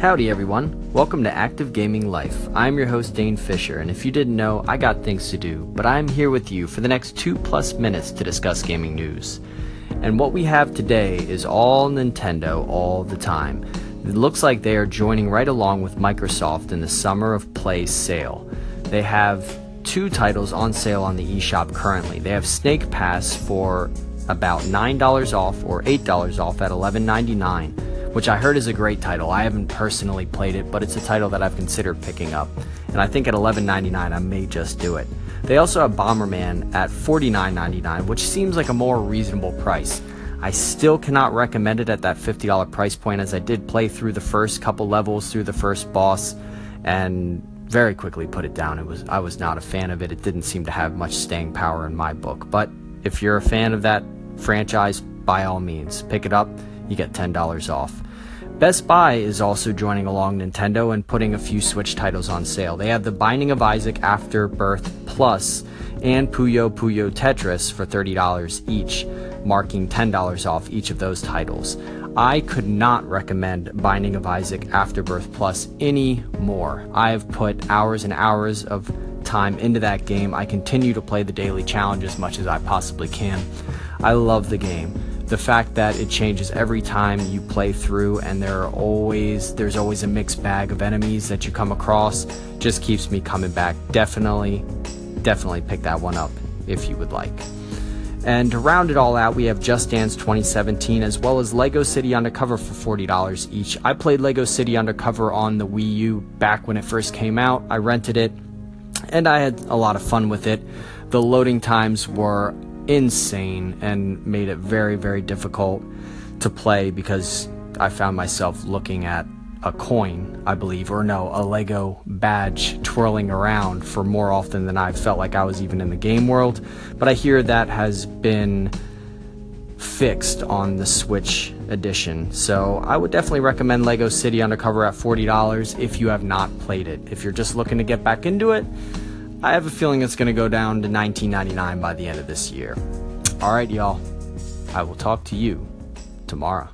Howdy, everyone. Welcome to Active Gaming Life. I'm your host, Dane Fisher, and if you didn't know, I got things to do, but I'm here with you for the next two plus minutes to discuss gaming news. And what we have today is all Nintendo all the time. It looks like they are joining right along with Microsoft in the Summer of Play sale. They have two titles on sale on the eShop currently. They have Snake Pass for about $9 off or $8 off at $11.99 which I heard is a great title. I haven't personally played it, but it's a title that I've considered picking up. And I think at $11.99 I may just do it. They also have Bomberman at $49.99, which seems like a more reasonable price. I still cannot recommend it at that $50 price point as I did play through the first couple levels through the first boss and very quickly put it down. It was I was not a fan of it. It didn't seem to have much staying power in my book. But if you're a fan of that franchise, by all means, pick it up you get $10 off. Best Buy is also joining along Nintendo and putting a few Switch titles on sale. They have The Binding of Isaac Afterbirth Plus and Puyo Puyo Tetris for $30 each, marking $10 off each of those titles. I could not recommend Binding of Isaac Afterbirth Plus any more. I have put hours and hours of time into that game. I continue to play the daily challenge as much as I possibly can. I love the game the fact that it changes every time you play through and there are always there's always a mixed bag of enemies that you come across just keeps me coming back. Definitely definitely pick that one up if you would like. And to round it all out we have just dance 2017 as well as lego city undercover for $40 each. I played lego city undercover on the wii u back when it first came out. I rented it and i had a lot of fun with it. The loading times were insane and made it very, very difficult to play because I found myself looking at a coin, I believe, or no, a Lego badge twirling around for more often than I felt like I was even in the game world. But I hear that has been fixed on the Switch edition. So I would definitely recommend Lego City Undercover at $40 if you have not played it. If you're just looking to get back into it, I have a feeling it's going to go down to 19.99 by the end of this year. All right, y'all. I will talk to you tomorrow.